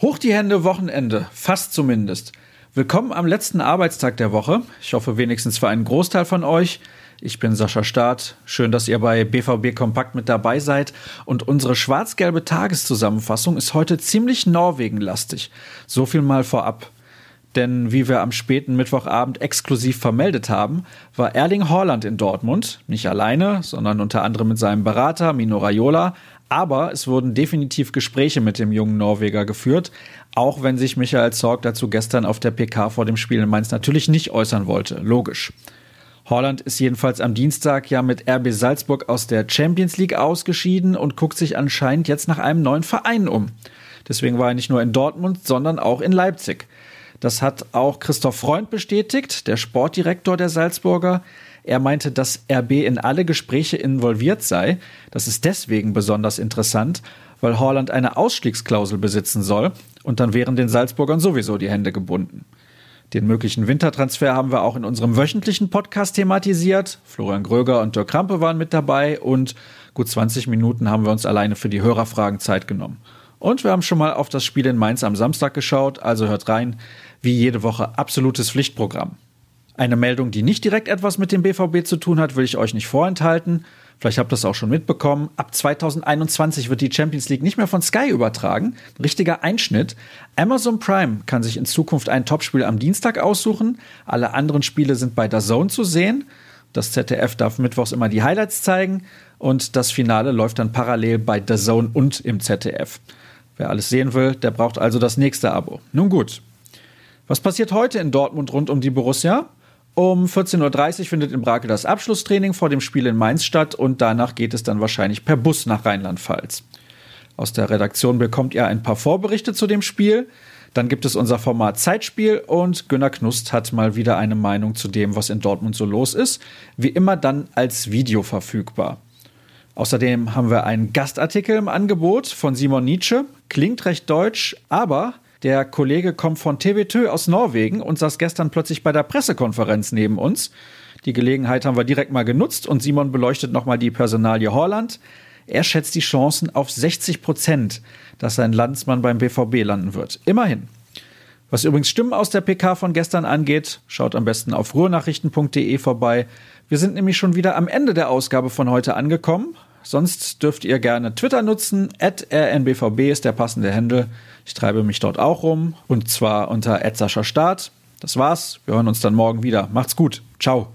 Hoch die Hände, Wochenende, fast zumindest. Willkommen am letzten Arbeitstag der Woche. Ich hoffe wenigstens für einen Großteil von euch. Ich bin Sascha Staat. Schön, dass ihr bei BVB Kompakt mit dabei seid. Und unsere schwarz-gelbe Tageszusammenfassung ist heute ziemlich Norwegen-lastig. So viel mal vorab. Denn wie wir am späten Mittwochabend exklusiv vermeldet haben, war Erling Haaland in Dortmund, nicht alleine, sondern unter anderem mit seinem Berater Mino Raiola, aber es wurden definitiv Gespräche mit dem jungen Norweger geführt, auch wenn sich Michael Zorg dazu gestern auf der PK vor dem Spiel in Mainz natürlich nicht äußern wollte. Logisch. Holland ist jedenfalls am Dienstag ja mit RB Salzburg aus der Champions League ausgeschieden und guckt sich anscheinend jetzt nach einem neuen Verein um. Deswegen war er nicht nur in Dortmund, sondern auch in Leipzig. Das hat auch Christoph Freund bestätigt, der Sportdirektor der Salzburger. Er meinte, dass RB in alle Gespräche involviert sei. Das ist deswegen besonders interessant, weil Holland eine Ausstiegsklausel besitzen soll und dann wären den Salzburgern sowieso die Hände gebunden. Den möglichen Wintertransfer haben wir auch in unserem wöchentlichen Podcast thematisiert. Florian Gröger und Dirk Krampe waren mit dabei und gut 20 Minuten haben wir uns alleine für die Hörerfragen Zeit genommen. Und wir haben schon mal auf das Spiel in Mainz am Samstag geschaut, also hört rein, wie jede Woche absolutes Pflichtprogramm. Eine Meldung, die nicht direkt etwas mit dem BVB zu tun hat, will ich euch nicht vorenthalten. Vielleicht habt ihr das auch schon mitbekommen. Ab 2021 wird die Champions League nicht mehr von Sky übertragen. Richtiger Einschnitt. Amazon Prime kann sich in Zukunft ein Topspiel am Dienstag aussuchen. Alle anderen Spiele sind bei der Zone zu sehen. Das ZDF darf mittwochs immer die Highlights zeigen und das Finale läuft dann parallel bei The Zone und im ZDF. Wer alles sehen will, der braucht also das nächste Abo. Nun gut. Was passiert heute in Dortmund rund um die Borussia? Um 14.30 Uhr findet in Brake das Abschlusstraining vor dem Spiel in Mainz statt und danach geht es dann wahrscheinlich per Bus nach Rheinland-Pfalz. Aus der Redaktion bekommt ihr ein paar Vorberichte zu dem Spiel. Dann gibt es unser Format Zeitspiel und Günnar Knust hat mal wieder eine Meinung zu dem, was in Dortmund so los ist. Wie immer dann als Video verfügbar. Außerdem haben wir einen Gastartikel im Angebot von Simon Nietzsche. Klingt recht deutsch, aber der Kollege kommt von TV2 aus Norwegen und saß gestern plötzlich bei der Pressekonferenz neben uns. Die Gelegenheit haben wir direkt mal genutzt und Simon beleuchtet nochmal die Personalie Holland. Er schätzt die Chancen auf 60 Prozent, dass sein Landsmann beim BVB landen wird. Immerhin. Was übrigens Stimmen aus der PK von gestern angeht, schaut am besten auf ruhrnachrichten.de vorbei. Wir sind nämlich schon wieder am Ende der Ausgabe von heute angekommen. Sonst dürft ihr gerne Twitter nutzen. rnbvb ist der passende Händel. Ich treibe mich dort auch rum und zwar unter Start. Das war's. Wir hören uns dann morgen wieder. Macht's gut. Ciao.